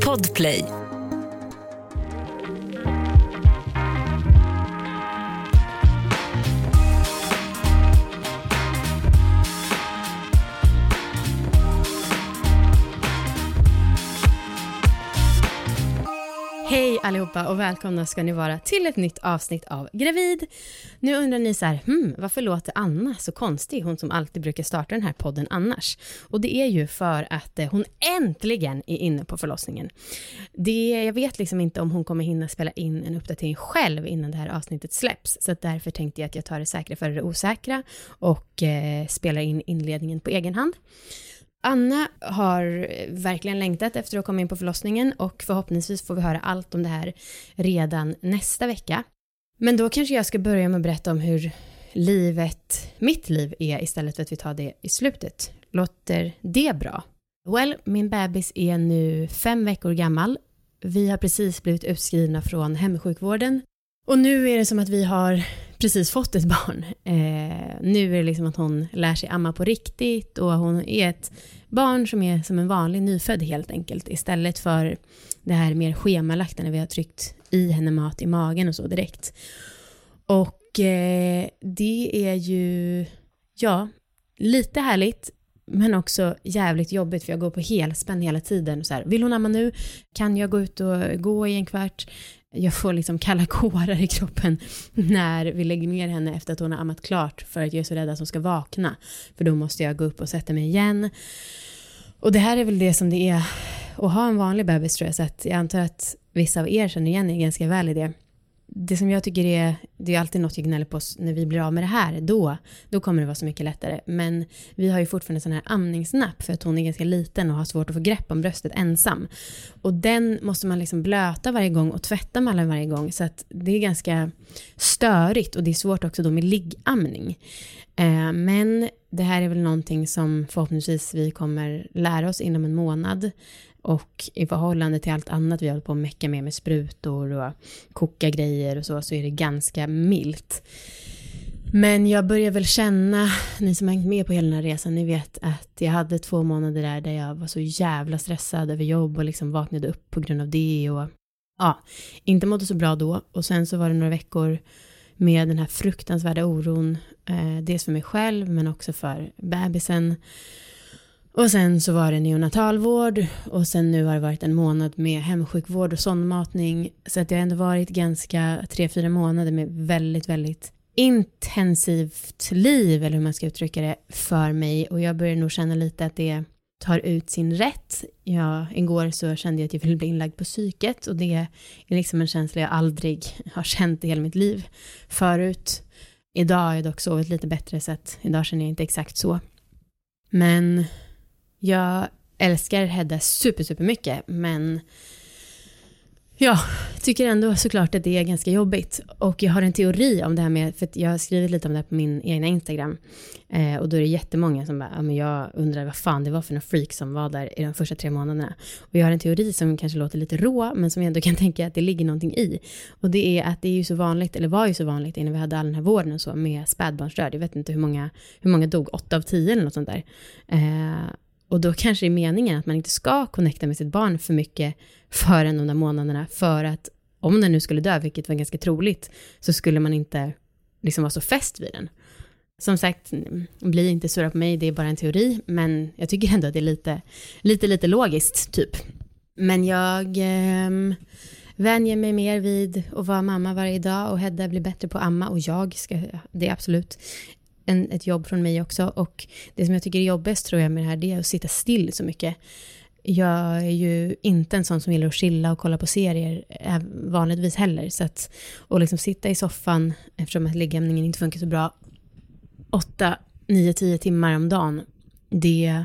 Podplay. Allihopa och välkomna ska ni vara till ett nytt avsnitt av Gravid. Nu undrar ni så här, hmm, varför låter Anna så konstig, hon som alltid brukar starta den här podden annars? Och det är ju för att eh, hon äntligen är inne på förlossningen. Det, jag vet liksom inte om hon kommer hinna spela in en uppdatering själv innan det här avsnittet släpps, så därför tänkte jag att jag tar det säkra före det osäkra och eh, spelar in inledningen på egen hand. Anna har verkligen längtat efter att komma in på förlossningen och förhoppningsvis får vi höra allt om det här redan nästa vecka. Men då kanske jag ska börja med att berätta om hur livet, mitt liv är istället för att vi tar det i slutet. Låter det bra? Well, min bebis är nu fem veckor gammal. Vi har precis blivit utskrivna från hemsjukvården och nu är det som att vi har precis fått ett barn. Eh, nu är det liksom att hon lär sig amma på riktigt och hon är ett barn som är som en vanlig nyfödd helt enkelt istället för det här mer schemalagt när vi har tryckt i henne mat i magen och så direkt. Och eh, det är ju, ja, lite härligt men också jävligt jobbigt för jag går på helspänn hela tiden. Så här, vill hon amma nu? Kan jag gå ut och gå i en kvart? Jag får liksom kalla kårar i kroppen när vi lägger ner henne efter att hon har ammat klart för att jag är så rädd att hon ska vakna. För då måste jag gå upp och sätta mig igen. Och det här är väl det som det är att ha en vanlig bebis tror jag, så att jag antar att vissa av er känner igen er ganska väl i det det som jag tycker är, det är alltid något jag gnäller på när vi blir av med det här, då, då kommer det vara så mycket lättare. Men vi har ju fortfarande en sån här amningsnapp för att hon är ganska liten och har svårt att få grepp om bröstet ensam. Och den måste man liksom blöta varje gång och tvätta mallen varje gång så att det är ganska störigt och det är svårt också då med liggamning. Eh, men det här är väl någonting som förhoppningsvis vi kommer lära oss inom en månad. Och i förhållande till allt annat vi håller på att mecka med, med sprutor och koka grejer och så, så är det ganska milt. Men jag börjar väl känna, ni som har hängt med på hela den här resan, ni vet att jag hade två månader där, där jag var så jävla stressad över jobb och liksom vaknade upp på grund av det och ja, inte mådde så bra då. Och sen så var det några veckor med den här fruktansvärda oron, eh, dels för mig själv men också för bebisen. Och sen så var det neonatalvård och sen nu har det varit en månad med hemsjukvård och sondmatning. Så att det har ändå varit ganska tre, fyra månader med väldigt, väldigt intensivt liv, eller hur man ska uttrycka det, för mig. Och jag börjar nog känna lite att det tar ut sin rätt. Ja, igår så kände jag att jag ville bli inlagd på psyket och det är liksom en känsla jag aldrig har känt i hela mitt liv förut. Idag har jag dock sovit lite bättre så att idag känner jag inte exakt så. Men jag älskar Hedda super, super mycket, men Ja, tycker ändå såklart att det är ganska jobbigt. Och jag har en teori om det här med, för jag har skrivit lite om det här på min egna Instagram. Eh, och då är det jättemånga som bara, ja, men jag undrar vad fan det var för någon freak som var där i de första tre månaderna. Och jag har en teori som kanske låter lite rå, men som jag ändå kan tänka att det ligger någonting i. Och det är att det är ju så vanligt, eller var ju så vanligt innan vi hade all den här vården och så, med spädbarnsdöd. Jag vet inte hur många, hur många dog, åtta av tio eller något sånt där. Eh, och då kanske det är meningen att man inte ska connecta med sitt barn för mycket förrän de där månaderna, för att om den nu skulle dö, vilket var ganska troligt, så skulle man inte liksom vara så fäst vid den. Som sagt, bli inte sura på mig, det är bara en teori, men jag tycker ändå att det är lite, lite, lite logiskt, typ. Men jag eh, vänjer mig mer vid att vara mamma varje dag och Hedda blir bättre på att amma och jag ska, det är absolut en, ett jobb från mig också. Och det som jag tycker är jobbigast tror jag med det här, det är att sitta still så mycket. Jag är ju inte en sån som gillar att chilla och kolla på serier eh, vanligtvis heller. Så att, och liksom sitta i soffan, eftersom att liggämningen inte funkar så bra, åtta, nio, tio timmar om dagen, det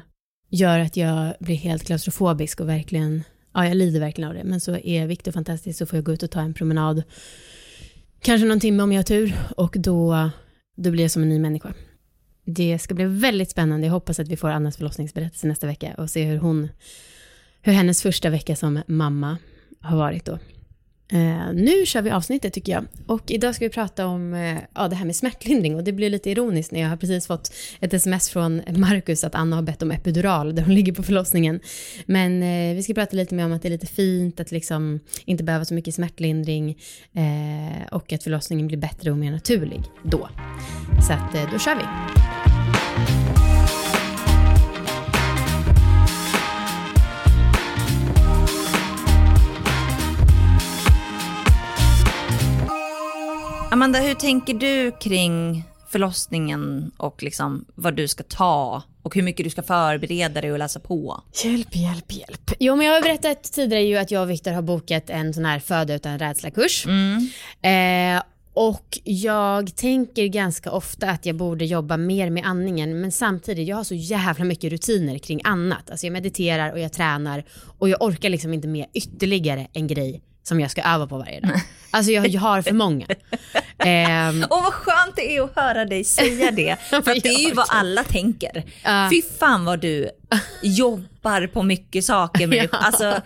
gör att jag blir helt klaustrofobisk och verkligen, ja jag lider verkligen av det. Men så är Viktor fantastisk så får jag gå ut och ta en promenad, kanske någon timme om jag har tur och då då blir jag som en ny människa. Det ska bli väldigt spännande. Jag hoppas att vi får Annas förlossningsberättelse nästa vecka och se hur hon, hur hennes första vecka som mamma har varit då. Eh, nu kör vi avsnittet tycker jag. Och idag ska vi prata om eh, ja, det här med smärtlindring. Och det blir lite ironiskt när jag har precis fått ett sms från Markus att Anna har bett om epidural där hon ligger på förlossningen. Men eh, vi ska prata lite mer om att det är lite fint att liksom inte behöva så mycket smärtlindring eh, och att förlossningen blir bättre och mer naturlig då. Så att eh, då kör vi. Amanda, hur tänker du kring förlossningen och liksom vad du ska ta och hur mycket du ska förbereda dig och läsa på? Hjälp, hjälp, hjälp. Jo, men jag har berättat tidigare ju att jag och Viktor har bokat en sån här föda utan rädsla-kurs. Mm. Eh, och jag tänker ganska ofta att jag borde jobba mer med andningen men samtidigt, jag har så jävla mycket rutiner kring annat. Alltså jag mediterar och jag tränar och jag orkar liksom inte med ytterligare en grej som jag ska öva på varje dag. Alltså jag, jag har för många. Ehm. Och vad skönt det är att höra dig säga det. För det är ju vad alla tänker. Uh. Fy fan vad du jobbar på mycket saker. Med ja. Alltså,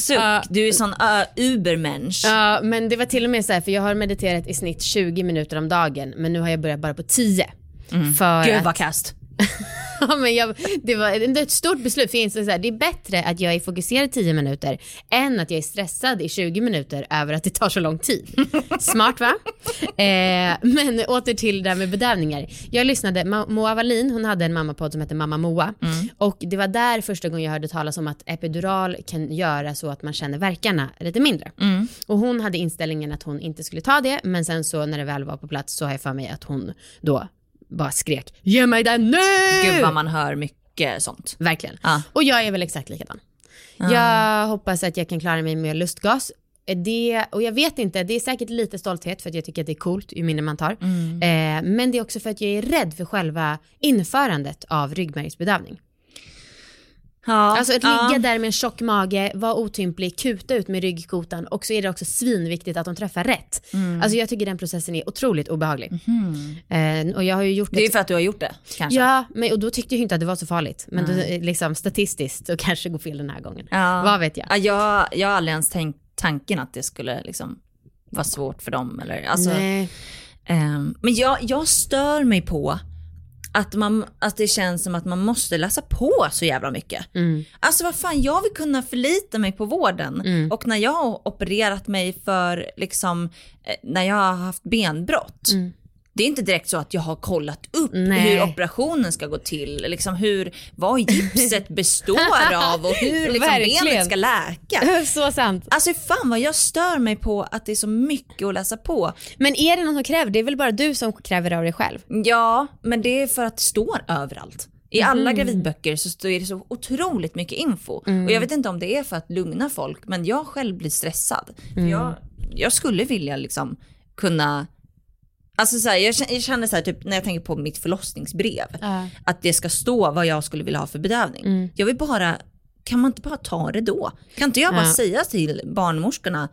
suck, uh. du är sån uh, ubermensch. Ja, men det var till och med så här, för jag har mediterat i snitt 20 minuter om dagen, men nu har jag börjat bara på 10. Mm. För Gud vad kast. ja, men jag, det var ett stort beslut för jag insåg att det är bättre att jag är fokuserad 10 minuter än att jag är stressad i 20 minuter över att det tar så lång tid. Smart va? Eh, men åter till det där med bedövningar. Jag lyssnade, Moa Wallin hon hade en mammapodd som hette Mamma Moa mm. och det var där första gången jag hörde talas om att epidural kan göra så att man känner verkarna lite mindre. Mm. Och hon hade inställningen att hon inte skulle ta det men sen så när det väl var på plats så har jag för mig att hon då bara skrek ge mig den nu! Gud vad man hör mycket sånt. Verkligen. Ja. Och jag är väl exakt likadan. Ja. Jag hoppas att jag kan klara mig med lustgas. Det, och jag vet inte, det är säkert lite stolthet för att jag tycker att det är coolt ju mindre man tar. Mm. Eh, men det är också för att jag är rädd för själva införandet av ryggmärgsbedövning. Ja, alltså att ligga där med en tjock mage, vara otymplig, kuta ut med ryggkotan och så är det också svinviktigt att de träffar rätt. Mm. Alltså jag tycker den processen är otroligt obehaglig. Mm. Eh, och jag har ju gjort det. är ju för att du har gjort det kanske. Ja, men, och då tyckte jag inte att det var så farligt. Men då, liksom, statistiskt så kanske det går fel den här gången. Ja. Vad vet jag? Ja, jag, jag har aldrig ens tänkt tanken att det skulle liksom vara svårt för dem. Eller, alltså, Nej. Eh, men jag, jag stör mig på att, man, att det känns som att man måste läsa på så jävla mycket. Mm. Alltså vad fan, jag vill kunna förlita mig på vården. Mm. Och när jag har opererat mig för, liksom, eh, när jag har haft benbrott, mm det är inte direkt så att jag har kollat upp Nej. hur operationen ska gå till, liksom hur, vad gipset består av och hur liksom benet ska läka. så sant. Alltså fan vad jag stör mig på att det är så mycket att läsa på. Men är det någon som kräver? Det är väl bara du som kräver av dig själv? Ja, men det är för att det står överallt. I alla Mm. gravidböcker så är det så otroligt mycket info. Mm. Och jag vet inte om det är för att lugna folk, men jag själv blir stressad. Mm. jag, jag skulle vilja liksom kunna Alltså så här, jag känner, jag känner så här, typ när jag tänker på mitt förlossningsbrev, Ja. att det ska stå vad jag skulle vilja ha för bedövning. Mm. Jag vill bara, kan man inte bara ta det då? Kan inte jag bara säga till barnmorskorna,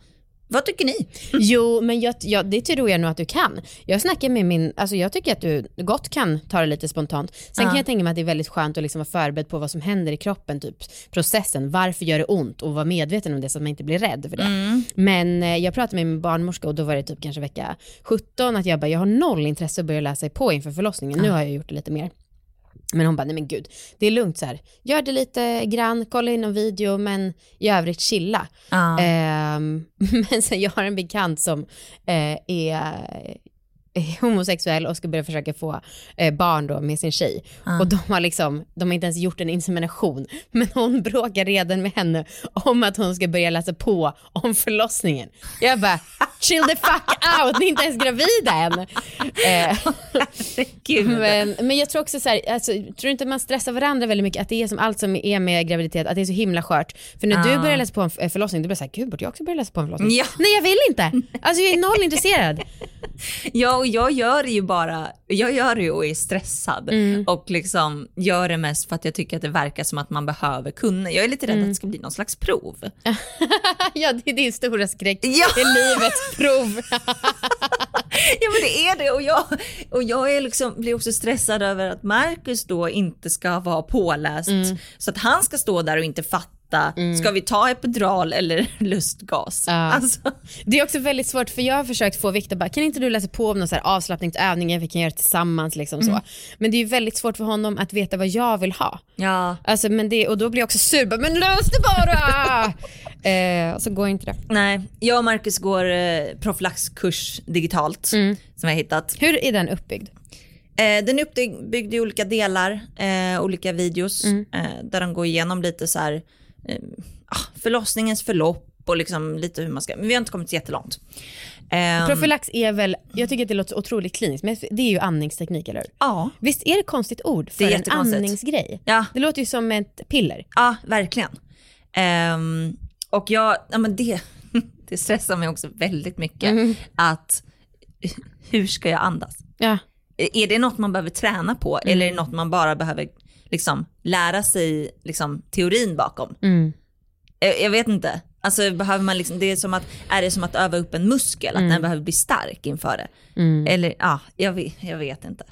vad tycker ni? Jo, men jag, jag, det tror jag nog att du kan. Jag snackar med min, alltså jag tycker att du gott kan ta det lite spontant. Sen Ja. kan jag tänka mig att det är väldigt skönt att liksom vara förberedd på vad som händer i kroppen, typ processen, varför gör det ont och vara medveten om det så att man inte blir rädd för det. Mm. Men eh, jag pratade med min barnmorska och då var det typ kanske vecka 17 att jag bara, jag har noll intresse att börja läsa på inför förlossningen, nu har jag gjort det lite mer. Men hon bara, nej men gud, det är lugnt så här. Gör det lite grann, kolla in någon video, men i övrigt chilla. Ja. Ehm, men sen jag har en bekant som eh, är är homosexuell och ska börja försöka få eh, barn då med sin tjej. Ja. Och de har liksom, de har inte ens gjort en insemination, men hon bråkar redan med henne om att hon ska börja läsa på om förlossningen. Jag bara, chill the fuck out, ni är inte ens gravida än. Eh, men, men jag tror också så här, alltså, tror du inte man stressar varandra väldigt mycket, att det är som allt som är med graviditet, att det är så himla skört. För när du Ja. börjar läsa på en f- förlossning, då blir det såhär, gud borde jag också börja läsa på en förlossning? Ja. Nej jag vill inte, alltså jag är noll intresserad. Ja, och jag gör det ju bara, jag gör det ju och är stressad Mm. och liksom gör det mest för att jag tycker att det verkar som att man behöver kunna. Jag är lite rädd Mm. att det ska bli någon slags prov. ja det är din stora skräck, Ja. det är livets prov. Ja men det är det och jag, och jag är liksom, blir också stressad över att Marcus då inte ska vara påläst Mm. så att han ska stå där och inte fatta hitta, mm. ska vi ta epidural eller lustgas? Ja. Alltså. Det är också väldigt svårt för jag har försökt få Viktor bara, kan inte du läsa på om några avslappningsövningar vi kan göra tillsammans liksom mm. så. Men det är väldigt svårt för honom att veta vad jag vill ha. Ja. Alltså, men det, och då blir jag också sur, men lös det bara! eh, så går inte det. Nej, jag och Marcus går eh, profylaxkurs digitalt mm. som jag hittat. Hur är den uppbyggd? Eh, den är uppbyggd i olika delar, eh, olika videos mm. eh, där de går igenom lite så här förlossningens förlopp och liksom lite hur man ska, men vi har inte kommit så jättelångt. Um, Profylax är väl, jag tycker att det låter otroligt kliniskt, men det är ju andningsteknik eller hur? Ja. Visst är det ett konstigt ord för en andningsgrej? Ja. Det låter ju som ett piller. Ja, verkligen. Um, och jag, ja men det, det stressar mig också väldigt mycket mm. att hur ska jag andas? Ja. Är det något man behöver träna på mm. eller är det något man bara behöver liksom, lära sig liksom, teorin bakom? Mm. Jag, jag, vet inte. Alltså behöver man liksom, det är, som att, är det som att öva upp en muskel, att mm. den behöver bli stark inför det? Mm. Eller ja, jag vet, jag vet inte.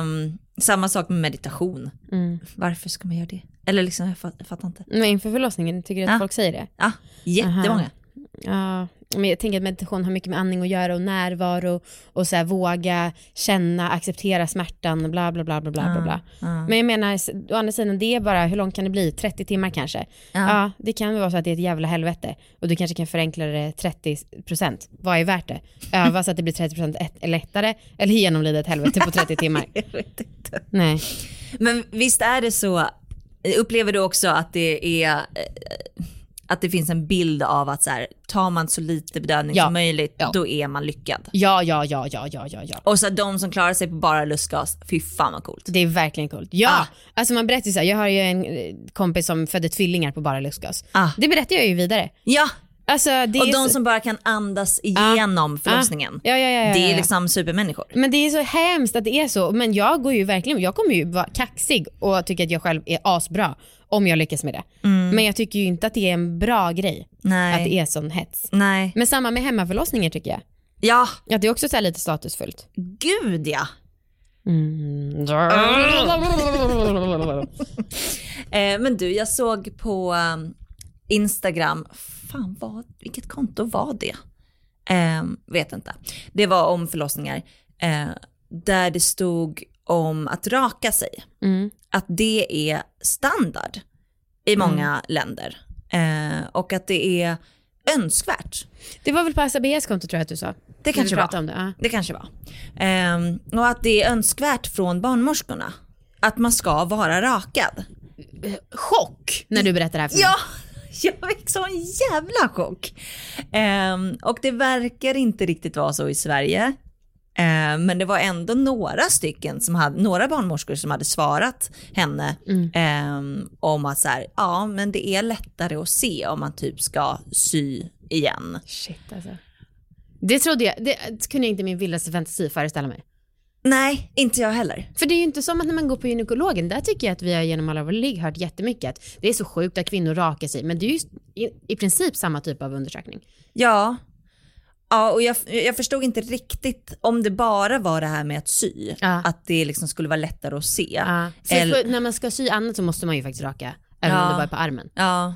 Um, samma sak med meditation. Mm. Varför ska man göra det? Eller liksom, jag, fatt, jag fattar inte. Men inför förlossningen, tycker du att ja. folk säger det? Ja, jättemånga. Aha. Ja, men jag tänker att meditation har mycket med andning att göra och närvaro och så här, våga känna, acceptera smärtan, bla bla bla bla bla. Ja, bla. Ja. Men jag menar, å andra sidan, det är bara, hur långt kan det bli? 30 timmar kanske? Ja. ja det kan vara så att det är ett jävla helvete och du kanske kan förenkla det 30%. Vad är värt det? Öva så att det blir 30% lättare eller genomlida ett helvete på 30 timmar? jag vet inte. Nej. Men visst är det så, upplever du också att det är att det finns en bild av att så här, tar man så lite bedövning ja. som möjligt, ja. då är man lyckad. Ja, ja, ja, ja, ja, ja, ja. Och så de som klarar sig på bara lustgas, fy fan vad coolt. Det är verkligen coolt. Ja, ah. alltså man berättar ju så här, jag har ju en eh, kompis som födde tvillingar på bara lustgas. Ah. Det berättar jag ju vidare. Ja. Alltså, och de så... som bara kan andas igenom ah. förlossningen. Ja, ja, ja, det är liksom supermänniskor. Men det är så hemskt att det är så. Men jag går ju verkligen, jag kommer ju vara kaxig och tycka att jag själv är asbra om jag lyckas med det. Mm. Men jag tycker ju inte att det är en bra grej Nej. att det är sån hets. Nej. Men samma med hemmaförlossningar tycker jag. Ja. Att det är också så lite statusfullt. Gud ja. Mm. eh, men du, jag såg på um, Instagram, fan vad, vilket konto var det? Eh, vet inte. Det var om förlossningar. Eh, där det stod om att raka sig. Mm. Att det är standard i mm. många mm. länder. Eh, och att det är önskvärt. Det var väl på Asabeas konto tror jag att du sa? Det kanske var. Det. Ja. det kanske var. Eh, och att det är önskvärt från barnmorskorna. Att man ska vara rakad. Chock när du berättar det här för mig. Ja, jag fick sån jävla chock. Eh, och det verkar inte riktigt vara så i Sverige. Eh, men det var ändå några stycken, som hade, några barnmorskor som hade svarat henne mm. eh, om att så här, ja men det är lättare att se om man typ ska sy igen. Shit alltså. Det trodde jag, det kunde inte min vildaste fantasi föreställa mig. Nej, inte jag heller. För det är ju inte som att när man går på gynekologen, där tycker jag att vi har genom alla våra ligg hört jättemycket att det är så sjukt att kvinnor rakar sig, men det är ju i, i princip samma typ av undersökning. Ja, Ja, och jag, jag förstod inte riktigt om det bara var det här med att sy, ja. att det liksom skulle vara lättare att se. Ja. Eller... när man ska sy annat så måste man ju faktiskt raka, även ja. om det bara är på armen. Ja.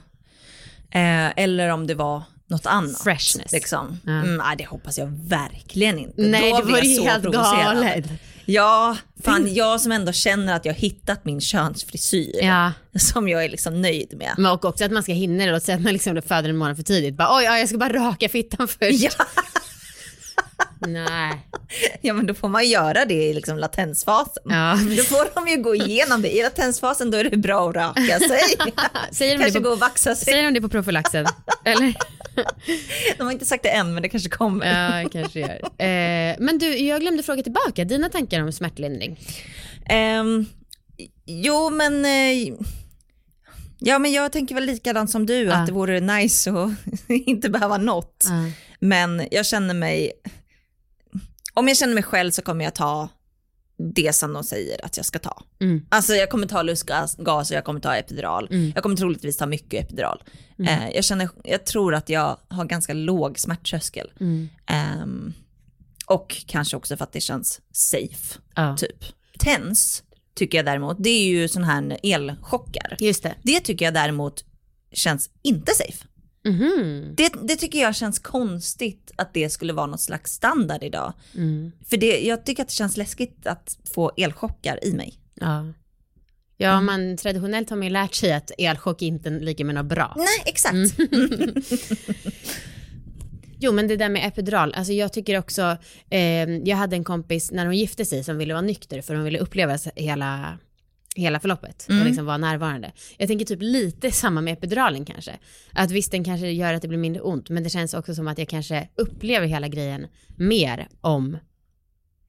Eh, eller om det var något annat. Freshness. Liksom. Mm, nej, det hoppas jag verkligen inte. Nej, Då det var ju helt galet. Ja, fan jag som ändå känner att jag hittat min könsfrisyr. Ja. Som jag är liksom nöjd med. Men och också att man ska hinna det, låt säga att man liksom föder en månad för tidigt. Bara, Oj, ja, jag ska bara raka fittan först. Ja. Nej. Ja men då får man göra det i liksom latensfasen. Ja. Då får de ju gå igenom det. I latensfasen då är det bra att raka sig. säger de kanske på, gå och vaxa sig. Säger de det på profylaxen? Eller? De har inte sagt det än men det kanske kommer. Ja, kanske gör. Eh, men du, jag glömde fråga tillbaka. Dina tankar om smärtlindring? Um, jo men eh, Ja men jag tänker väl likadant som du, uh. att det vore nice att inte behöva något. Uh. Men jag känner mig, om jag känner mig själv så kommer jag ta det som de säger att jag ska ta. Mm. Alltså jag kommer ta lustgas och jag kommer ta epidural. Mm. Jag kommer troligtvis ta mycket epidural. Mm. Eh, jag, känner, jag tror att jag har ganska låg smärttröskel. Eh, och kanske också för att det känns safe. Ja. Typ. TENS tycker jag däremot, det är ju sån här elchockar. Just det. Det tycker jag däremot känns inte safe. Mm. Det, det, tycker jag känns konstigt att det skulle vara något slags standard idag. Mm. För det, jag tycker att det känns läskigt att få elchockar i mig. Ja. Ja, mm. man, traditionellt har man ju lärt sig att elchock inte ligger med något bra. Nej, exakt. Mm. jo, men det där med epidural, alltså jag tycker också, eh, jag hade en kompis när hon gifte sig som ville vara nykter för hon ville uppleva hela hela förloppet mm. och liksom vara närvarande. Jag tänker typ lite samma med epiduralen kanske. Att visst den kanske gör att det blir mindre ont men det känns också som att jag kanske upplever hela grejen mer om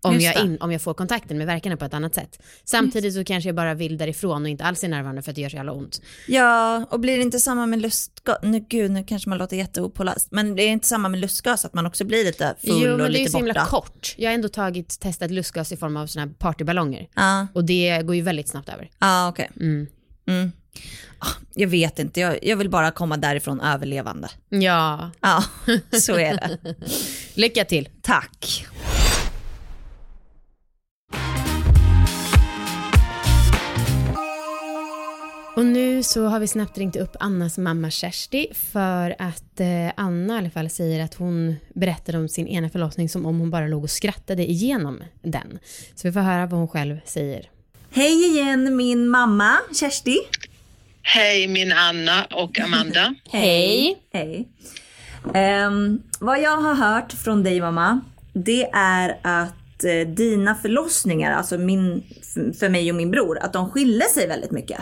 om jag, in, om jag får kontakten med verkarna på ett annat sätt. Samtidigt så kanske jag bara vill därifrån och inte alls är närvarande för att det gör så jävla ont. Ja, och blir det inte samma med lustgas, nu gud nu kanske man låter jätteopåläst, men det är inte samma med lustgas att man också blir lite full jo, och lite borta? Jo, men det är ju så himla kort. Jag har ändå tagit, testat lustgas i form av sådana här partyballonger. Ja. Och det går ju väldigt snabbt över. Ja, okej. Okay. Mm. Mm. Ah, jag vet inte, jag, jag, vill bara komma därifrån överlevande. Ja. Ja, så är det. Lycka till. Tack. Och nu så har vi snabbt ringt upp Annas mamma Kersti för att eh, Anna i alla fall säger att hon berättade om sin ena förlossning som om hon bara låg och skrattade igenom den. Så vi får höra vad hon själv säger. Hej igen min mamma Kersti. Hej min Anna och Amanda. Hej. Hej. Um, vad jag har hört från dig mamma, det är att uh, dina förlossningar, alltså min, för mig och min bror, att de skiljer sig väldigt mycket.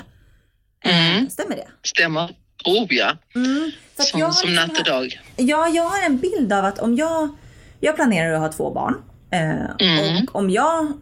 Mm. Stämmer det? Stämmer. Oh ja. Mm. som som natt och dag. Ja, jag har en bild av att om jag, jag planerar att ha två barn. Eh, mm. Och om jag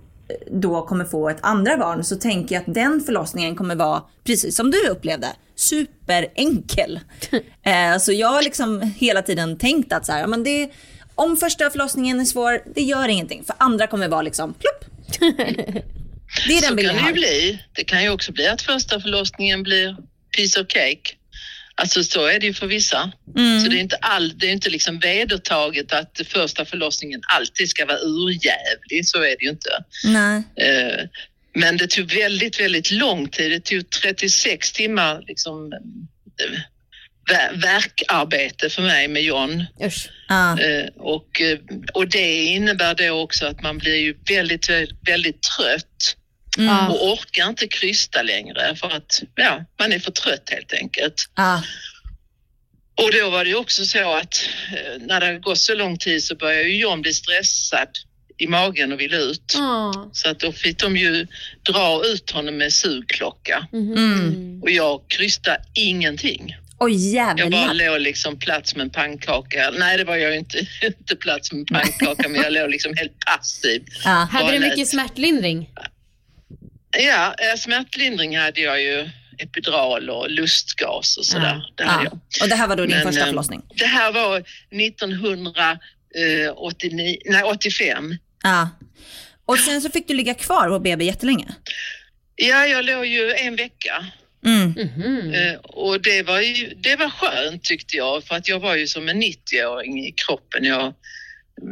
då kommer få ett andra barn så tänker jag att den förlossningen kommer vara, precis som du upplevde, superenkel. eh, så jag har liksom hela tiden tänkt att så här, men det, om första förlossningen är svår, det gör ingenting. För andra kommer vara liksom plupp. Det är den så kan det ju bli. Det kan ju också bli att första förlossningen blir piece of cake. Alltså så är det ju för vissa. Mm. Så det är inte, all, det är inte liksom vedertaget att första förlossningen alltid ska vara urjävlig. Så är det ju inte. Nej. Eh, men det tog väldigt, väldigt lång tid. Det tog 36 timmar liksom, eh, verkarbete för mig med John. Ah. Och, och det innebär då också att man blir ju väldigt, väldigt trött mm. och orkar inte krysta längre för att ja, man är för trött helt enkelt. Ah. Och då var det också så att eh, när det gått så lång tid så började ju John bli stressad i magen och ville ut. Mm. Så att då fick de ju dra ut honom med sugklocka. Mm. Och jag krystade ingenting. Jävlar. Jag bara låg liksom plats med en pannkaka. Nej det var jag inte, inte plats med en pannkaka men jag låg liksom helt passiv. Ja. Hade du mycket smärtlindring? Ja, eh, smärtlindring hade jag ju epidural och lustgas och sådär. Ja. Det hade ja. jag. Och det här var då din Men, första eh, förlossning? Det här var 1989, nej 85. Ja. Och sen så fick du ligga kvar på BB jättelänge? Ja, jag låg ju en vecka. Mm. Mm-hmm. Och det var, ju, det var skönt tyckte jag för att jag var ju som en 90-åring i kroppen. Jag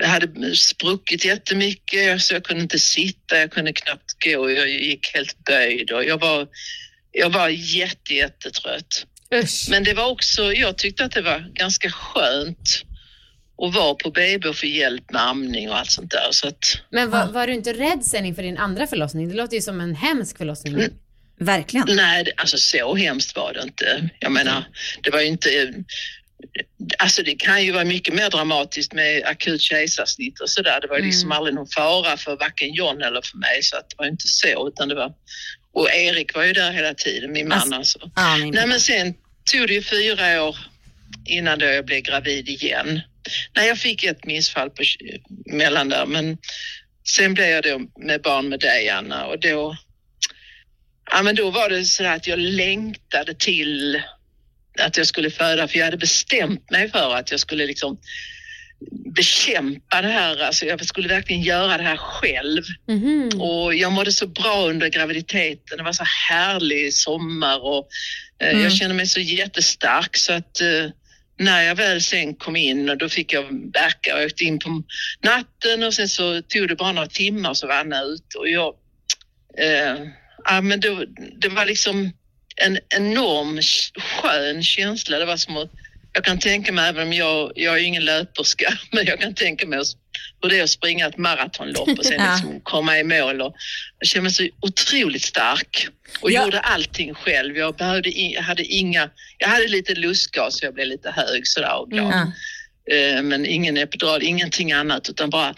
hade spruckit jättemycket så jag kunde inte sitta, jag kunde knappt gå, jag gick helt böjd och jag var, jag var jätte, jättetrött. Usch. Men det var också, jag tyckte att det var ganska skönt att vara på BB och få hjälp med amning och allt sånt där. Så att, Men var, var, du inte rädd sen inför din andra förlossning? Det låter ju som en hemsk förlossning. Mm. Verkligen. Nej, alltså så hemskt var det inte. Jag menar, det var ju inte Alltså det kan ju vara mycket mer dramatiskt med akut kejsarsnitt och sådär. Det var liksom mm. aldrig någon fara för varken John eller för mig så att det var inte så utan det var och Erik var ju där hela tiden, min man alltså. alltså. Ah, Nej men sen tog det ju fyra år innan då jag blev gravid igen. Nej, jag fick ett missfall på, mellan där men sen blev jag då med barn med dig Anna och då, ja men då var det så att jag längtade till att jag skulle föda för jag hade bestämt mig för att jag skulle liksom bekämpa det här, alltså jag skulle verkligen göra det här själv. Mm. Och jag mådde så bra under graviditeten, det var så härlig sommar och eh, mm. jag kände mig så jättestark så att eh, när jag väl sen kom in och då fick jag verka och åkte in på natten och sen så tog det bara några timmar så var Anna ute och jag, eh, ja men då, det var liksom en enorm skön känsla. Det var som att, jag kan tänka mig, även om jag, jag är ingen löperska, men jag kan tänka mig hur det är att springa ett maratonlopp och sen ja. liksom komma i mål. Och jag kände mig så otroligt stark och ja. gjorde allting själv. Jag, behövde, jag hade inga, jag hade lite lustgas så jag blev lite hög sådär och glad. Mm. Men ingen epidural, ingenting annat utan bara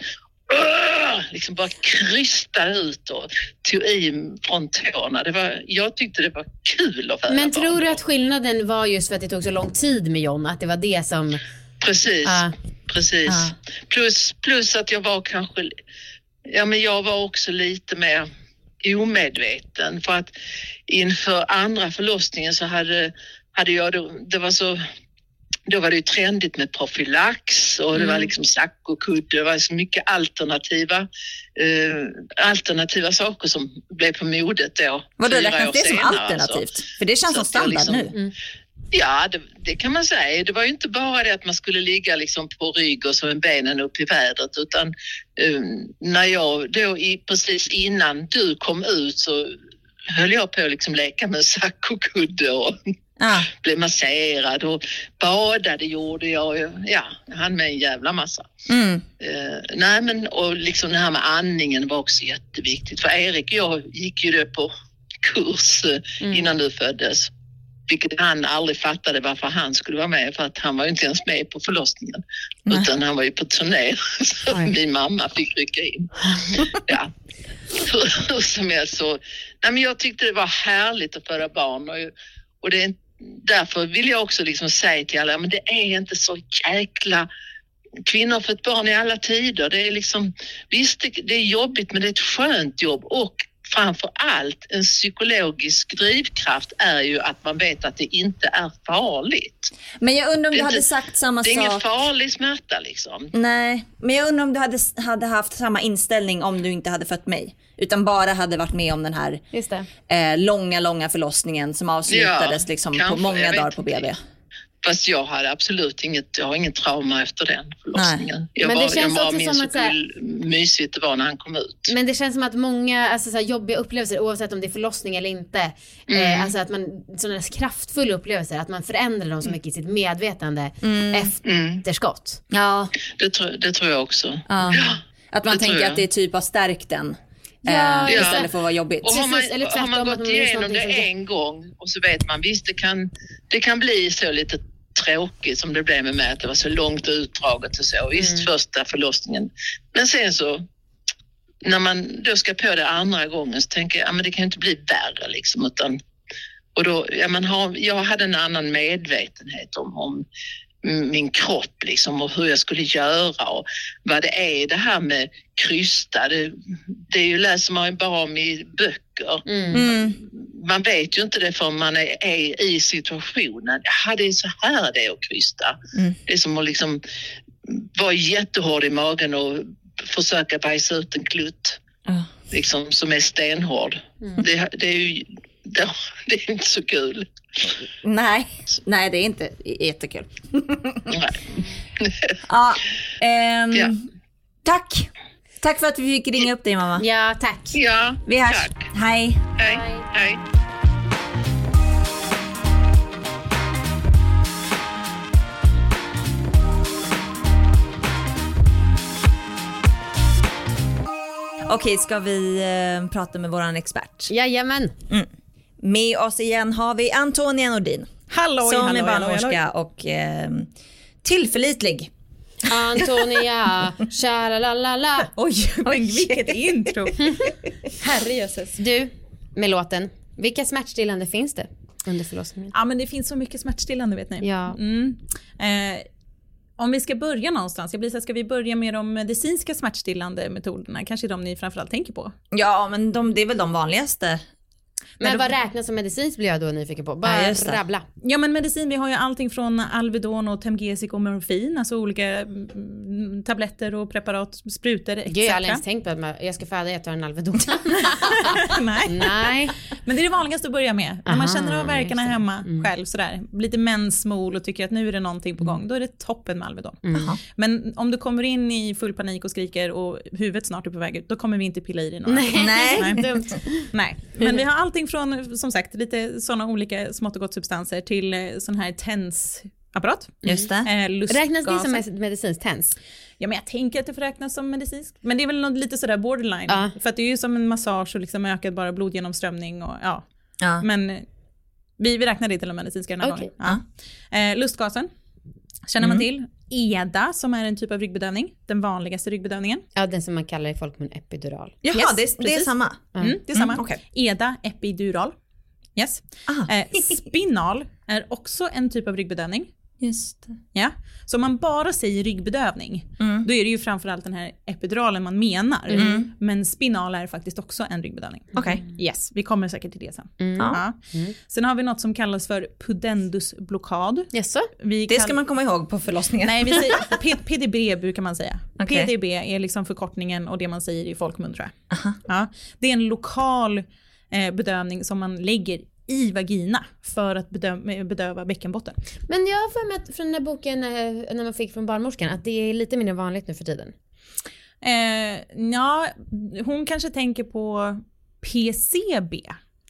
liksom bara krystade ut och tog i från tårna. Det var, jag tyckte det var kul att föda Men tror barn. du att skillnaden var just för att det tog så lång tid med John? Att det var det som... Precis, uh. precis. Uh. Plus, plus att jag var kanske... Ja, men jag var också lite mer omedveten för att inför andra förlossningen så hade, hade jag det var så då var det ju trendigt med profylax och det var mm. liksom sackokudde, det var så mycket alternativa, eh, alternativa saker som blev på modet då. Vadå, räknas det som alternativt? Alltså. För det känns så som standard liksom, nu. Mm. Ja, det, det, kan man säga. Det var ju inte bara det att man skulle ligga liksom på rygg och så med benen upp i vädret utan um, när jag då i, precis innan du kom ut så höll jag på att liksom leka med sackokudde och Ah. Blev masserad och badade gjorde jag. Ja, jag hann med en jävla massa. Mm. Uh, nej men och liksom det här med andningen var också jätteviktigt. För Erik och jag gick ju det på kurs uh, mm. innan du föddes. Vilket han aldrig fattade varför han skulle vara med för att han var ju inte ens med på förlossningen. Nej. Utan han var ju på turné så Oj. min mamma fick rycka in. ja. Hur som helst så, nej men jag tyckte det var härligt att föda barn och, och det är därför vill jag också liksom säga till alla, men det är inte så jäkla Kvinnor har fått barn i alla tider. Det är liksom, visst, det är jobbigt men det är ett skönt jobb och framför allt en psykologisk drivkraft är ju att man vet att det inte är farligt. Men jag undrar om du hade sagt samma sak. Det är ingen farlig smärta liksom. Nej, men jag undrar om du hade, hade haft samma inställning om du inte hade fött mig. Utan bara hade varit med om den här eh, långa, långa förlossningen som avslutades ja, liksom, på många dagar på BB. Fast jag hade absolut inget, jag har inget trauma efter den förlossningen. Jag men det var, känns jag minns som att, hur mysigt det var när han kom ut. Men det känns som att många alltså, så här, jobbiga upplevelser, oavsett om det är förlossning eller inte, eh, mm. eh, alltså att man, sådana kraftfulla upplevelser, att man förändrar dem så mycket i sitt medvetande mm. efterskott. Ja. Det, tror, det tror jag också. Ja. ja att man tänker att det är typ har stärkt den. Ja. Eh, istället för att vara jobbigt. Och har man, Precis, eller har man gått igenom det en gång och så vet man visst det kan, det kan bli så lite tråkigt som det blev med mig, att det var så långt utdraget och så. Visst, mm. första förlossningen. Men sen så, när man då ska på det andra gången så tänker jag, ja men det kan ju inte bli värre liksom, utan och då, ja, man har, jag hade en annan medvetenhet om, om min kropp liksom och hur jag skulle göra och vad det är det här med krysta. Det, det läser man ju bara om i böcker. Mm. mm. Man vet ju inte det förrän man är, är i situationen. Ja, det är så här det är att krysta. Mm. Det är som att liksom vara jättehård i magen och försöka bajsa ut en klutt mm. liksom, som är stenhård. Mm. Det, det, är ju det, det är inte så kul. Nej, nej det är inte jättekul. nej. ja, ähm, ja. Tack. Tack för att vi fick ringa upp dig mamma. Ja, tack. Ja, vi hörs. Tack. Hej. Hej. Hej. Okej, ska vi eh, prata med vår expert? Jajamän. Mm. Med oss igen har vi Antonia Nordin. Halloj, som halloj, är barnmorska och eh, tillförlitlig. Antonia, tja-la-la-la. Oj, men vilket intro. Herrejösses. Du, med låten. Vilka smärtstillande finns det under förlossningen? Ja, men det finns så mycket smärtstillande vet ni. Ja. Mm. Eh, om vi ska börja någonstans, jag blir så ska vi börja med de medicinska smärtstillande metoderna? Kanske de ni framförallt tänker på? Ja, men de, det är väl de vanligaste men, vad räknas som medicinskt blir jag då nyfiken på. Bara ja, rabbla. Ja men medicin, vi har ju allting från Alvedon och Temgesic och morfin, alltså olika mm, tabletter och preparat, sprutor etc. Gud jag har aldrig ens tänkt på att jag ska föda, jag tar en Alvedon. Nej. Nej. Men det är det vanligaste att börja med. Om man känner av verkarna hemma mm. själv sådär, lite mensmol och tycker att nu är det någonting på gång, mm. då är det toppen med Alvedon. Mm. Men om du kommer in i full panik och skriker och huvudet snart är på väg ut, då kommer vi inte pilla i dig några. Nej. Nej. Nej. Nej. Men vi har allting från som sagt lite sådana olika smått och gott substanser till eh, sån här tensapparat. Just det. Eh, Räknas det som medicinskt tens? Ja men jag tänker att det får räknas som medicinskt. Men det är väl något lite sådär borderline. Ja. För att det är ju som en massage och liksom ökad bara blodgenomströmning och ja. Ja. Men eh, vi, vi räknar det till de medicinska den här Okej. gången. Ja. Eh, lustgasen känner man till. EDA som är en typ av ryggbedövning. Den vanligaste ryggbedövningen. Ja, den som man kallar i folkmun epidural. Jaha, Yes, det, det är samma. Mm, det är samma. Mm, okej. EDA, epidural. Yes. Ah. Eh, spinal är också en typ av ryggbedövning. Just det. Ja. Så om man bara säger ryggbedövning, Mm. då är det ju framförallt den här epiduralen man menar. Mm. Men spinal är faktiskt också en ryggbedövning. Okej. Yes, vi kommer säkert till det sen. Mm. Ja. Ja. Sen har vi något som kallas för pudendusblockad. Vi Det kall- ska man komma ihåg på förlossningen. Nej, vi säger P- PDB brukar man säga. Okej. PDB är liksom förkortningen och det man säger i folkmun tror jag. Ja. Det är en lokal eh, bedövning som man lägger i vagina för att bedö- bedöva bäckenbotten. Men jag har för mig att från den där boken eh, när man fick från barnmorskan att det är lite mindre vanligt nu för tiden. Eh, ja, hon kanske tänker på PCB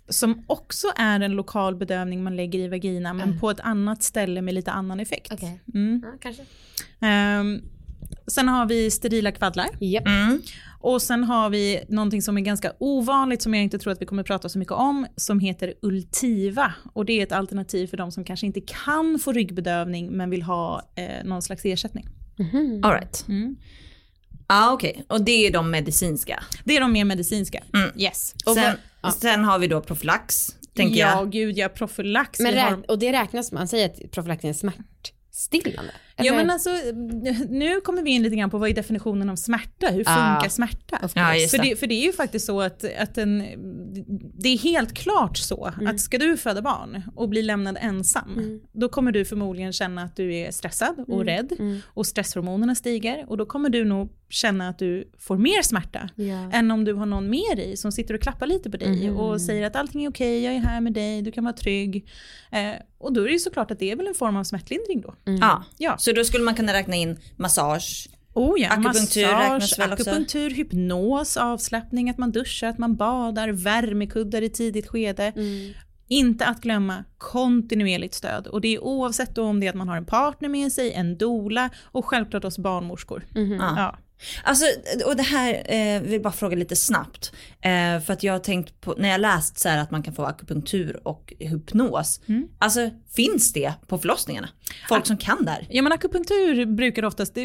som också är en lokal bedövning man lägger i vagina men på ett annat ställe med lite annan effekt. Okej. Mm. Ja, kanske. Ehm, sen har vi sterila kvaddlar Japp. Mm. och sen har vi någonting som är ganska ovanligt som jag inte tror att vi kommer prata så mycket om som heter Ultiva och det är ett alternativ för de som kanske inte kan få ryggbedövning men vill ha eh, någon slags ersättning. Mhm. All right. Mm. Ja okej, och det är de medicinska. Det är de mer medicinska. Mm. Yes. Och Sen, ja. sen har vi då profylax, tänker ja, jag. gud ja, profylax. Men och det räknas, man säger att profylaxen är smärtstillande? Ja Eller? men alltså, nu kommer vi in lite grann på vad är definitionen av smärta, hur Ah. funkar smärta? Of Ja, just För det. det, för det är ju faktiskt så att, att en, det är helt klart så att ska du föda barn och bli lämnad ensam, då kommer du förmodligen känna att du är stressad och rädd och stresshormonerna stiger och då kommer du nog känna att du får mer smärta Ja. än om du har någon med dig som sitter och klappar lite på dig och säger att allting är okej, jag är här med dig, du kan vara trygg. Eh, och då är det ju såklart att det är väl en form av smärtlindring då. Ja. Ja. Så då skulle man kunna räkna in massage. Oh ja, Akupunktur massage, akupunktur, hypnos, avslappning, att man duschar, att man badar, värmekuddar i tidigt skede. Mm. Inte att glömma kontinuerligt stöd. Och det är oavsett om det är att man har en partner med sig, en dola och självklart oss barnmorskor. Ja. Ja. Alltså, och det här, eh, vill bara fråga lite snabbt. Eh, för att jag har tänkt på, när jag läst så här att man kan få akupunktur och hypnos. Mm. Alltså, finns det på förlossningarna? Folk som kan där? Ja men akupunktur brukar oftast, det,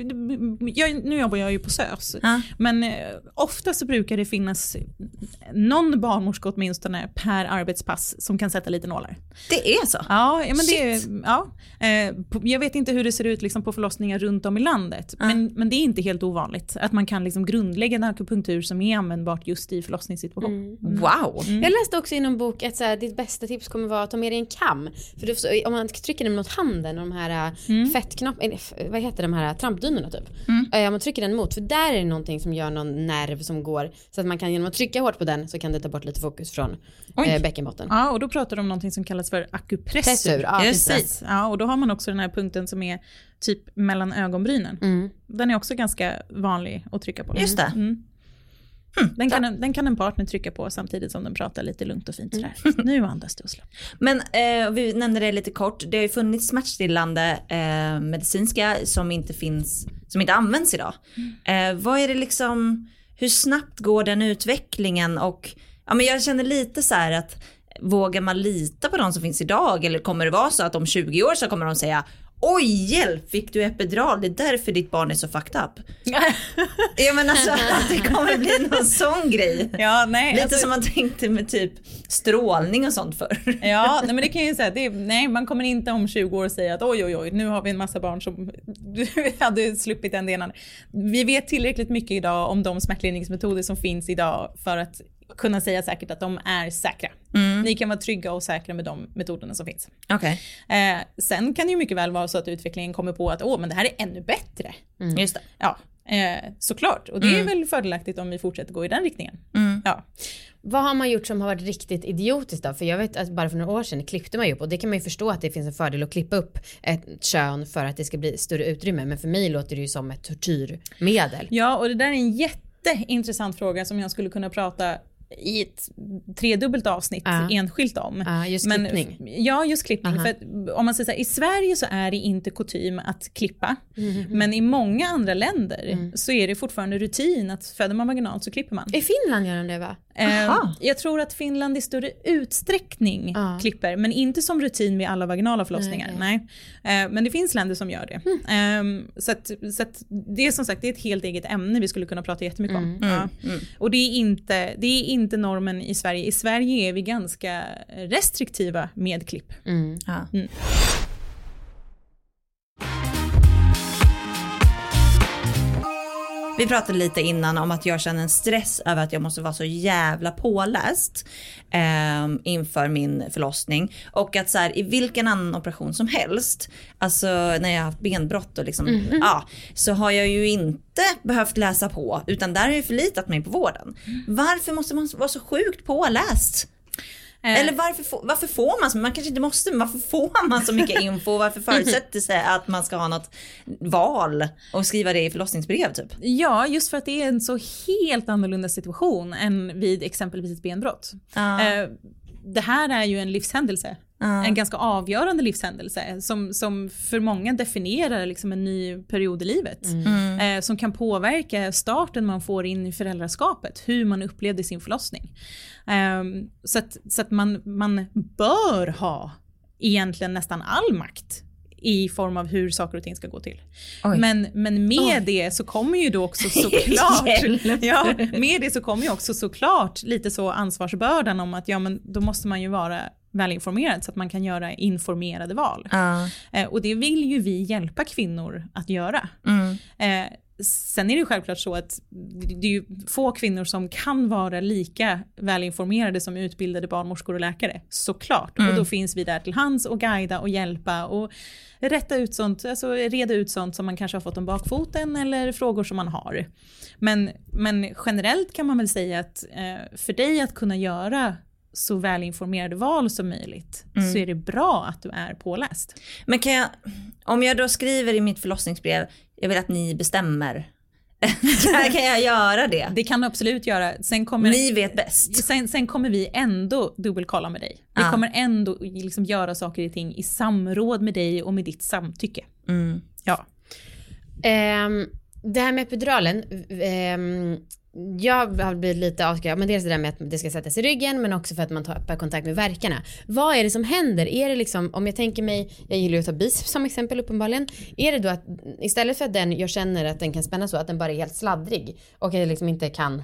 jag, nu jobbar jag ju på SÖS, Ja. men eh, ofta så brukar det finnas någon barnmorska åtminstone per arbetspass som kan sätta lite nålar. Det är så? Ja, ja, men det, ja. Eh, på- jag vet inte hur det ser ut liksom på förlossningar runt om i landet, men, men det är inte helt ovanligt att man kan liksom grundlägga en akupunktur som är användbart just i förlossningssituation. Wow. Mm. Jag läste också i någon bok att så här, ditt bästa tips kommer vara att ta med dig en kam. För du, om man trycker den mot handen och de här mm. fettknopp, eller, f- vad heter de här trampdynorna typ. Mm. Om man trycker den mot, för där är det någonting som gör någon nerv som går så att man kan genom att trycka hårt på den så kan det ta bort lite fokus från Oj. eh, bäckenbotten. Ja, och då pratar de om någonting som kallas för akupressur. Pressur, ja, Precis. Ja, och då har man också den här punkten som är typ mellan ögonbrynen. Mm. Den är också ganska vanlig att trycka på. Just det. Mm. Den, kan en, den kan en partner trycka på samtidigt som den pratar lite lugnt och fint sådär. Nu andas du och slapp. Men eh, vi nämnde det lite kort, det har ju funnits smärtstillande eh, medicinska som inte finns, som inte används idag. Eh, vad är det liksom, hur snabbt går den utvecklingen och ja, men jag känner lite så här att vågar man lita på de som finns idag eller kommer det vara så att om 20 år så kommer de säga Oj hjälp, fick du epidural? Det är därför ditt barn är så fucked up. Ja men alltså att det kommer bli någon sån grej. Ja, nej. Lite alltså- som man tänkte med typ strålning och sånt förr. Ja, nej, men det kan jag säga. Är, nej, man kommer inte om 20 år säga att oj, oj, oj, nu har vi en massa barn som du hade sluppit den delen. Vi vet tillräckligt mycket idag om de smärtlindringsmetoder som finns idag för att kunna säga säkert att de är säkra. Ni kan vara trygga och säkra med de metoderna som finns. Okej, Eh, sen kan det ju mycket väl vara så att utvecklingen kommer på att åh, men det här är ännu bättre. just det. Ja, eh, såklart. Och det är väl fördelaktigt om vi fortsätter gå i den riktningen. Ja. Vad har man gjort som har varit riktigt idiotiskt då? För jag vet att bara för några år sedan klippte man ju upp och det kan man ju förstå att det finns en fördel att klippa upp ett kön för att det ska bli större utrymme. Men för mig låter det ju som ett tortyrmedel. Ja, och det där är en jätteintressant fråga som jag skulle kunna prata i ett tredubbelt avsnitt Ja. enskilt om. Ja, just Men- klippning. Ja, just klippning. Aha. För om man säger så här, I Sverige så är det inte kutym att klippa. Mm. Men i många andra länder så är det fortfarande rutin att föder man vaginalt så klipper man. I Finland gör de det va? Eh, Aha. jag tror att Finland i större utsträckning Ja. klipper, men inte som rutin vid alla vaginala förlossningar. Nej, Eh, men det finns länder som gör det. Mm. Eh, så att, så att det är som sagt det är ett helt eget ämne vi skulle kunna prata jättemycket Mm. om. Ja. Och det är, inte, det är inte normen i Sverige. I Sverige är vi ganska restriktiva med klipp. Mm. Ja. Vi pratade lite innan om att jag känner en stress över att jag måste vara så jävla påläst eh, inför min förlossning. Och att så här, i vilken annan operation som helst, alltså när jag har haft benbrott och liksom, ja, så har jag ju inte behövt läsa på, utan där har jag förlitat mig på vården. Varför måste man vara så sjukt påläst? Eh, Eller varför, få, varför får man så, man kanske inte måste, men varför får man så mycket info? Varför förutsätter sig att man ska ha något val och skriva det i förlossningsbrev typ? Ja, just för att det är en så helt annorlunda situation än vid exempelvis ett benbrott. Ja. Eh, det här är ju en livshändelse. Ja. En ganska avgörande livshändelse som, som för många definierar liksom en ny period i livet. Eh, som kan påverka starten man får in i föräldraskapet, hur man upplevde sin förlossning. Ehm, så att, så att man, man bör ha egentligen nästan all makt i form av hur saker och ting ska gå till. Oj. Men, men med det så kommer ju då också såklart, ja, med det så kommer ju också såklart lite så ansvarsbördan om att ja men då måste man ju vara välinformerad så att man kan göra informerade val. Ja. Eh, och det vill ju vi hjälpa kvinnor att göra. Mm. Eh, sen är det ju självklart så att det är ju få kvinnor som kan vara lika välinformerade som utbildade barnmorskor och läkare. Såklart. Och då finns vi där till hands och guida och hjälpa och rätta ut sånt, alltså reda ut sånt som man kanske har fått om bakfoten eller frågor som man har. Men, men generellt kan man väl säga att eh, för dig att kunna göra så välinformerade val som möjligt så är det bra att du är påläst. Men kan jag, om jag då skriver i mitt förlossningsbrev, jag vill att ni bestämmer. kan, kan jag göra det? Det kan du absolut göra. Sen kommer, Ni vet bäst. sen, sen kommer vi ändå dubbelkolla med dig. Vi Ja. kommer ändå liksom göra saker och ting i samråd med dig och med ditt samtycke. Mm. Ja. Ehm, det här med epiduralen, ehm, jag har blivit lite avskräckt, men dels det där med att det ska sättas i ryggen men också för att man tappar kontakt med verkarna. Vad är det som händer? Är det liksom, om jag tänker mig, jag gillar ju att ta biceps som exempel uppenbarligen, är det då att istället för att den, jag känner att den kan spänna så, att den bara är helt sladdrig och jag liksom inte kan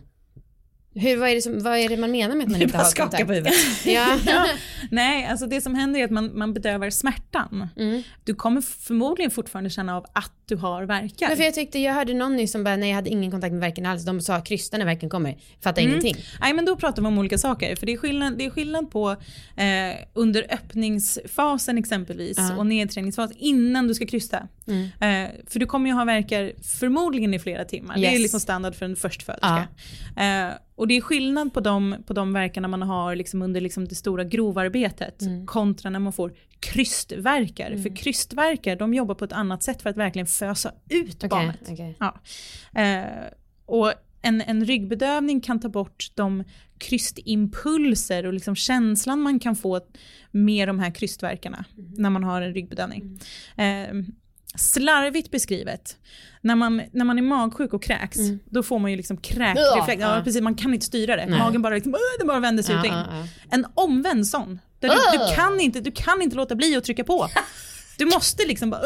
hur, vad, är det som, vad är det man menar med att man inte har kontakt? på huvudet. Ja. Ja. Nej, alltså det som händer är att man, man bedövar smärtan. Mm. Du kommer förmodligen fortfarande känna av att du har verkar. Men för jag tyckte, jag hörde någon nyss som bara, nej jag hade ingen kontakt med verken alls. De sa krysta när verken kommer. Fattar Mm. ingenting. Nej men då pratar vi om olika saker. För det är skillnad, det är skillnad på eh, under öppningsfasen exempelvis Ja. och nedträningsfasen innan du ska krysta. Mm. Eh, för du kommer ju ha verkar förmodligen i flera timmar. Det är Yes. liksom standard för en förstföderska. Eh, och det är skillnad på de, på de verkarna man har liksom under liksom det stora grovarbetet Mm. kontra när man får krystverkar. För krystverkar de jobbar på ett annat sätt för att verkligen fösa ut Okej, barnet. okej. Ja. Eh, och en, en ryggbedövning kan ta bort de krystimpulser och liksom känslan man kan få med de här krystverkarna när man har en ryggbedövning. Eh, slarvigt beskrivet, när man, när man är magsjuk och kräks, då får man ju liksom kräkreflex. Ja, Ja. precis, man kan inte styra det. Nej. Magen bara, liksom, bara vänder sig ut Ja, och in. ja. En omvänd sån. Där du, du, kan inte, du kan inte låta bli att trycka på. Du måste liksom bara,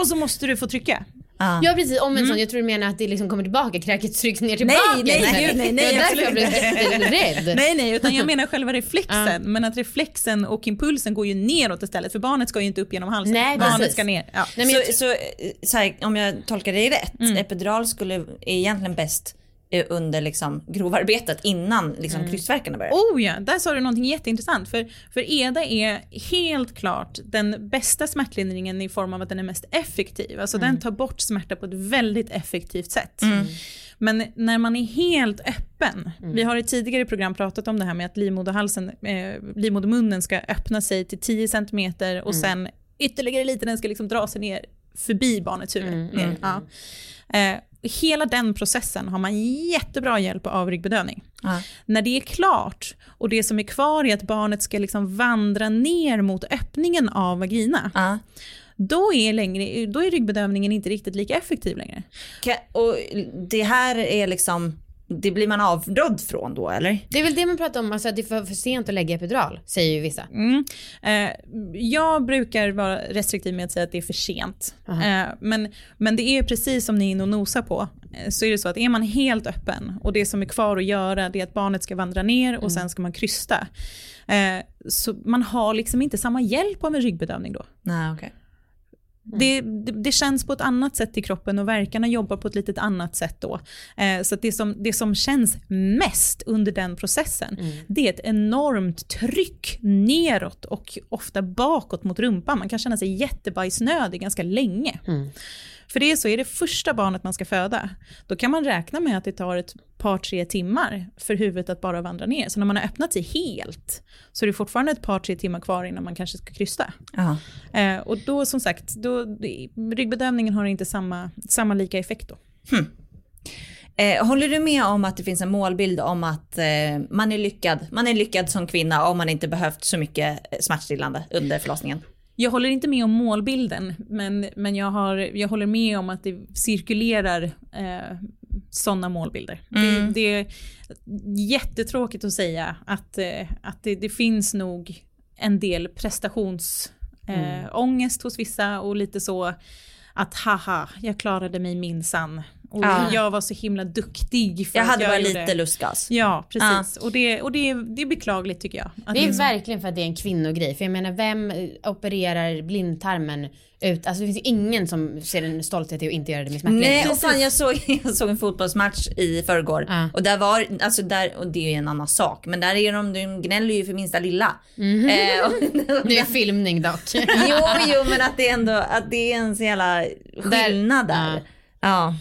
och så måste du få trycka. Ja. Ja precis, om en sån. Jag tror du menar att det liksom kommer tillbaka, kräket trycks ner tillbaka. nej, gud, nej, nej, Det var därför jag blev jätterädd. Nej, nej, utan jag menar själva reflexen. Men att reflexen och impulsen går ju neråt istället, för barnet ska ju inte upp genom halsen. Nej, barnet precis. ska ner. Ja. Nej, så, så, eh, så här, om jag tolkar dig rätt, epidural skulle är egentligen bäst under liksom grovarbetet innan liksom krystvärkarna börjar. Oh ja, där sa du någonting jätteintressant. För, för EDA är helt klart den bästa smärtlindringen i form av att den är mest effektiv. Alltså den tar bort smärta på ett väldigt effektivt sätt. Men när man är helt öppen, vi har i tidigare program pratat om det här med att livmoderhalsen, eh, livmodermunnen ska öppna sig till 10 cm och sen ytterligare lite, den ska liksom dra sig ner förbi barnets huvud. ner. Ja. Eh, hela den processen har man jättebra hjälp av ryggbedövning. Ja. När det är klart och det som är kvar är att barnet ska liksom vandra ner mot öppningen av vagina, Ja. då är, längre, då är ryggbedövningen inte riktigt lika effektiv längre. Och det här är liksom, det blir man avrådd från då eller? Det är väl det man pratar om, alltså att det är för, för sent att lägga epidural, säger ju vissa. Mm. Eh, jag brukar vara restriktiv med att säga att det är för sent. Eh, men, men det är precis som ni är inne och nosar på, eh, så är det så att är man helt öppen och det som är kvar att göra det är att barnet ska vandra ner och sen ska man krysta. Eh, så man har liksom inte samma hjälp av en ryggbedövning då. Nej okej. Det, det, det känns på ett annat sätt i kroppen och verkarna jobbar på ett litet annat sätt då. Eh, så det, som, det som känns mest under den processen, det är ett enormt tryck neråt och ofta bakåt mot rumpan. Man kan känna sig jättebajsnödig ganska länge. För det är så, är det första barnet man ska föda, då kan man räkna med att det tar ett par, tre timmar för huvudet att bara vandra ner. Så när man har öppnat sig helt, så är det fortfarande ett par, tre timmar kvar innan man kanske ska krysta. Eh, och då som sagt, då, ryggbedövningen har inte samma, samma lika effekt då. Eh, håller du med om att det finns en målbild om att eh, man är lyckad, man är lyckad som kvinna om man inte behövt så mycket eh, smärtstillande under förlossningen? Jag håller inte med om målbilden, men, men jag, har, jag håller med om att det cirkulerar eh, sådana målbilder. Mm. Det, det är jättetråkigt att säga att, eh, att det, det finns nog en del prestationsångest eh, ångest hos vissa och lite så att haha, jag klarade mig minsann. Och Ja. jag var så himla duktig. För Jag att hade bara gjorde- lite lustgas. Ja, precis. Och, det, och det, det är beklagligt tycker jag. Att Det är liksom- verkligen för att det är en kvinnogrej. För jag menar, vem eh, opererar blindtarmen ut? Alltså det finns ju ingen som ser en stolthet i att inte göra det med smärtlindring. Nej och fan jag såg, jag såg en fotbollsmatch i förrgår Ja. och där var, alltså där, och det är ju en annan sak, men där är de, de gnäller ju för minsta lilla. Mhm. Eh, och, Nu är filmning dock. jo, jo men att det ändå, att det är en så jävla skillnad där. ja. Ja,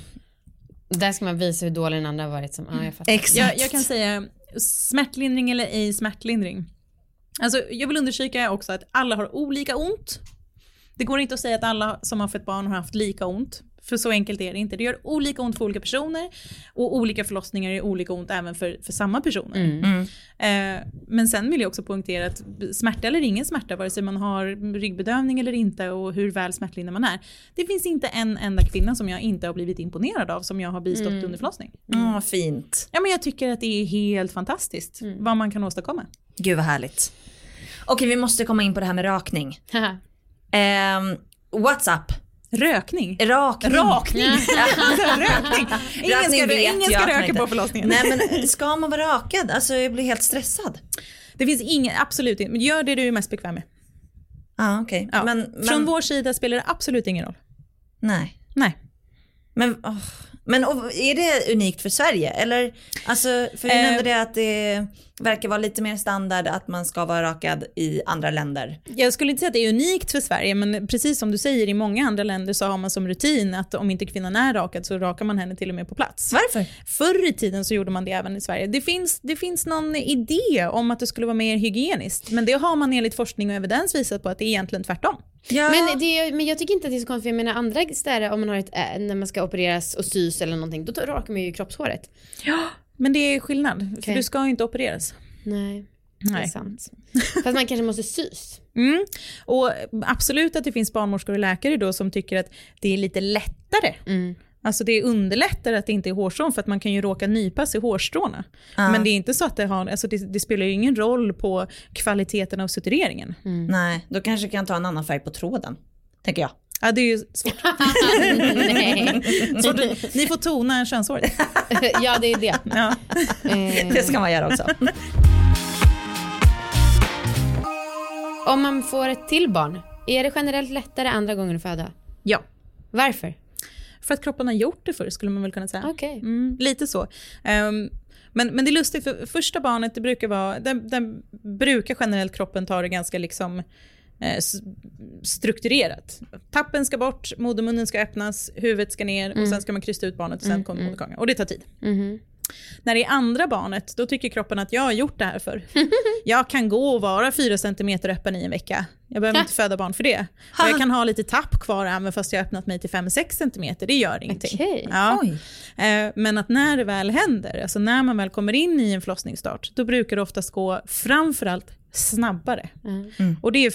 Där ska man visa hur dålig den andra har varit. Som, ja, jag fattar. exakt. Jag, jag kan säga smärtlindring eller ej smärtlindring. Alltså, jag vill undersöka också att alla har olika ont. Det går inte att säga att alla som har fött barn har haft lika ont. För så enkelt är det inte. Det gör olika ont för olika personer och olika förlossningar är olika ont även för, för samma personer. Mm. Eh, men sen vill jag också poängtera att smärta eller ingen smärta, vare sig man har ryggbedövning eller inte och hur väl smärtlindrig man är. Det finns inte en enda kvinna som jag inte har blivit imponerad av som jag har bistått under förlossning. Mm, fint. Ja, men jag tycker att det är helt fantastiskt vad man kan åstadkomma. Gud vad härligt. Okej vi måste komma in på det här med rakning. Um, WhatsApp. Rökning. Rakning. Rakning. Rökning. Ingen Rakning ska, vet ingen ska röka på förlossningen. Nej men ska man vara rakad? Alltså jag blir helt stressad. Det finns ingen, absolut inte. Gör det du är mest bekväm med. Ja okej. Ja. Men, men, Från vår sida spelar det absolut ingen roll. Nej. Nej. Men, åh. men och, är det unikt för Sverige? Eller, alltså, för du Eh. nämnde det att det verkar vara lite mer standard att man ska vara rakad i andra länder. Jag skulle inte säga att det är unikt för Sverige, men precis som du säger, i många andra länder så har man som rutin att om inte kvinnan är rakad så rakar man henne till och med på plats. Varför? Förr i tiden så gjorde man det även i Sverige. Det finns, det finns någon idé om att det skulle vara mer hygieniskt, men det har man enligt forskning och evidens visat på att det är egentligen tvärtom. Ja. Men, det, är- men jag tycker inte att det är så konstigt, jag menar andra städer om man har ett, äh, när man ska opereras och sys eller någonting, då rakar man ju kroppshåret. Men det är skillnad, för Okej. du ska ju inte opereras. Nej, det är Nej. sant. Fast man kanske måste sys. Mm. Och absolut att det finns barnmorskor och läkare då som tycker att det är lite lättare. Mm. Alltså det underlättar att det inte är hårstrån för att man kan ju råka nypas i hårstråna. Ja. Men det är inte så att det har, alltså det, det spelar ju ingen roll på kvaliteten av sutureringen. Nej, då kanske kan ta en annan färg på tråden. Tänker jag. Ja det är ju svårt. Du, ni får tona könshåret. ja, det är det. Ja. Eh, Det ska man göra också. om man får ett till barn, är det generellt lättare andra gånger att föda? ja. Varför? För att kroppen har gjort det förr skulle man väl kunna säga. Okej. Mm, lite så. Ehm, men, men det är lustigt för första barnet, det brukar vara, den, den brukar generellt kroppen ta det ganska liksom strukturerat. Tappen ska bort, modermunnen ska öppnas, huvudet ska ner och sen ska man krysta ut barnet och sen kommer moderkakan. Och det tar tid. Mhm. När det är andra barnet, då tycker kroppen att jag har gjort det här för. Jag kan gå och vara fyra centimeter öppen i en vecka. Jag behöver inte föda barn för det. Och jag kan ha lite tapp kvar även fast jag öppnat mig till 5-6 cm, det gör ingenting. Okej. Ja. Eh, Men att när det väl händer, alltså när man väl kommer in i en förlossningsstart, då brukar det oftast gå framförallt snabbare. Mm. Och det är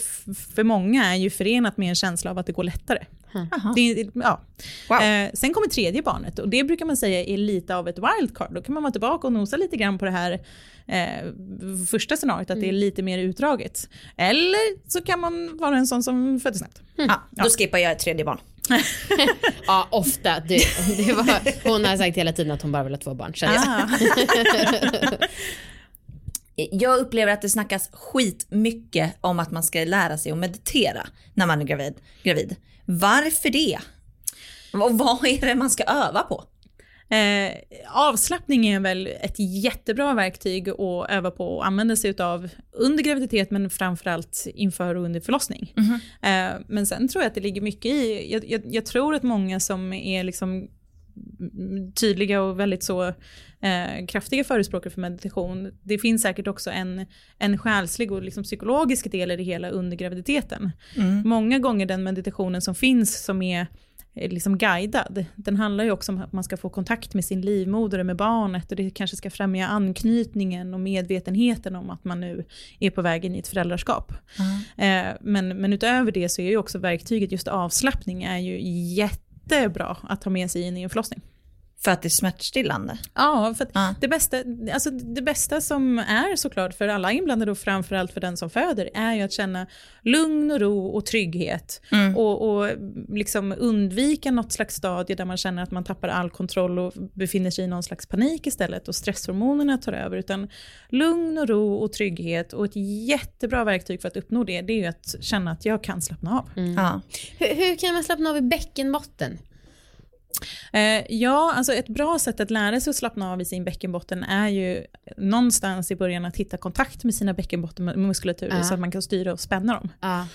för många är ju förenat med en känsla av att det går lättare. Jaha. Det, ja. Wow. eh, sen kommer tredje barnet och det brukar man säga är lite av ett wildcard. Då kan man vara tillbaka och nosa lite grann på det här eh, första scenariot, att det är lite mer utdraget. Eller så kan man vara en sån som födde snabbt. Ja, då skippar jag ett tredje barn. Ja, ofta. Det, det var, hon har sagt hela tiden att hon bara vill ha två barn. Ah. Jag upplever att det snackas skitmycket om att man ska lära sig att meditera när man är gravid. gravid. Varför det? Och vad är det man ska öva på? Eh, avslappning är väl ett jättebra verktyg att öva på och använda sig av under graviditet men framförallt inför och under förlossning. Eh, men sen tror jag att det ligger mycket i, jag, jag, jag tror att många som är liksom mm, tydliga och väldigt så eh, kraftiga förespråkare för meditation, det finns säkert också en, en själslig och liksom psykologisk del i det hela under graviditeten. Många gånger den meditationen som finns som är eh, liksom guidad. Den handlar ju också om att man ska få kontakt med sin livmoder och med barnet och det kanske ska främja anknytningen och medvetenheten om att man nu är på väg in i ett föräldraskap. Eh, men, men utöver det så är ju också verktyget just avslappning är ju jättebra att ha med sig in i en förlossning. För att det är smärtstillande? Ja, för att Ja. det, bästa, alltså det bästa som är såklart för alla inblandade och framförallt för den som föder är ju att känna lugn och ro och trygghet och, och liksom undvika något slags stadie där man känner att man tappar all kontroll och befinner sig i någon slags panik istället och stresshormonerna tar över utan lugn och ro och trygghet och ett jättebra verktyg för att uppnå det det är ju att känna att jag kan slappna av. Ja. Hur, hur kan man slappna av i bäckenbotten? Eh, ja, alltså ett bra sätt att lära sig att slappna av i sin bäckenbotten är ju någonstans i början att hitta kontakt med sina bäckenbottenmuskulatur Ja. så att man kan styra och spänna dem. Ja.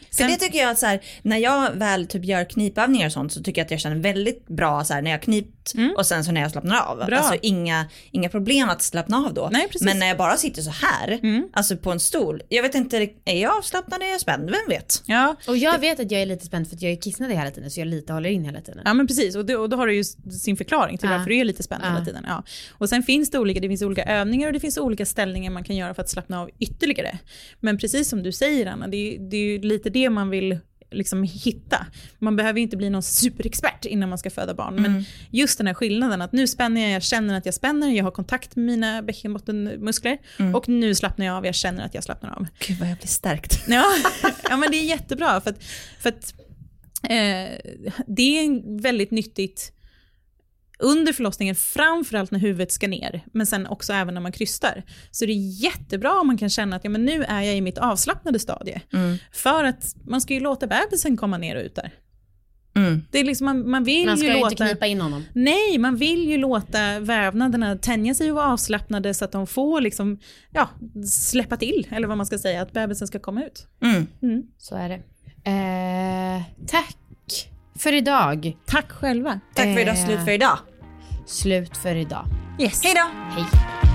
Eh, För sen, det tycker jag att så här, när jag väl typ gör knipövningar och sånt så tycker jag att jag känner väldigt bra så här, när jag knipt och sen så när jag slappnar av. Bra. Alltså inga, inga problem att slappna av då. Nej. Men när jag bara sitter så här, alltså på en stol, jag vet inte, är jag avslappnad, är jag spänd, vem vet? ja, Och jag vet att jag är lite spänd för att jag är kissnödig hela tiden så jag lite håller in hela tiden. Ja men precis, och, det, och då har du ju sin förklaring till Ja. varför du är lite spänd Ja. hela tiden. Ja. Och sen finns det olika, det finns olika övningar och det finns olika ställningar man kan göra för att slappna av ytterligare. Men precis som du säger Anna, det, är- det är ju lite det man vill liksom hitta. Man behöver inte bli någon superexpert innan man ska föda barn. Men just den här skillnaden att nu spänner jag, jag känner att jag spänner, jag har kontakt med mina bäckenbottenmuskler och nu slappnar jag av, jag känner att jag slappnar av. Gud vad jag blir stärkt. Ja, ja men det är jättebra för att, för att eh, det är väldigt nyttigt under förlossningen, framförallt när huvudet ska ner, men sen också även när man krystar. Så det är jättebra om man kan känna att ja, men nu är jag i mitt avslappnade stadie. För att man ska ju låta bebisen komma ner och ut där. Mm. Det är liksom, man, man vill Man ska ju ju låta... inte knipa in honom. Nej, man vill ju låta vävnaderna tänja sig och vara avslappnade så att de får liksom, ja, släppa till, eller vad man ska säga, att bebisen ska komma ut. Mm. Så är det. Eh, tack för idag. Tack själva. Tack för idag, Eh. slut för idag. Slut för idag. Yes. Hej då! Hej.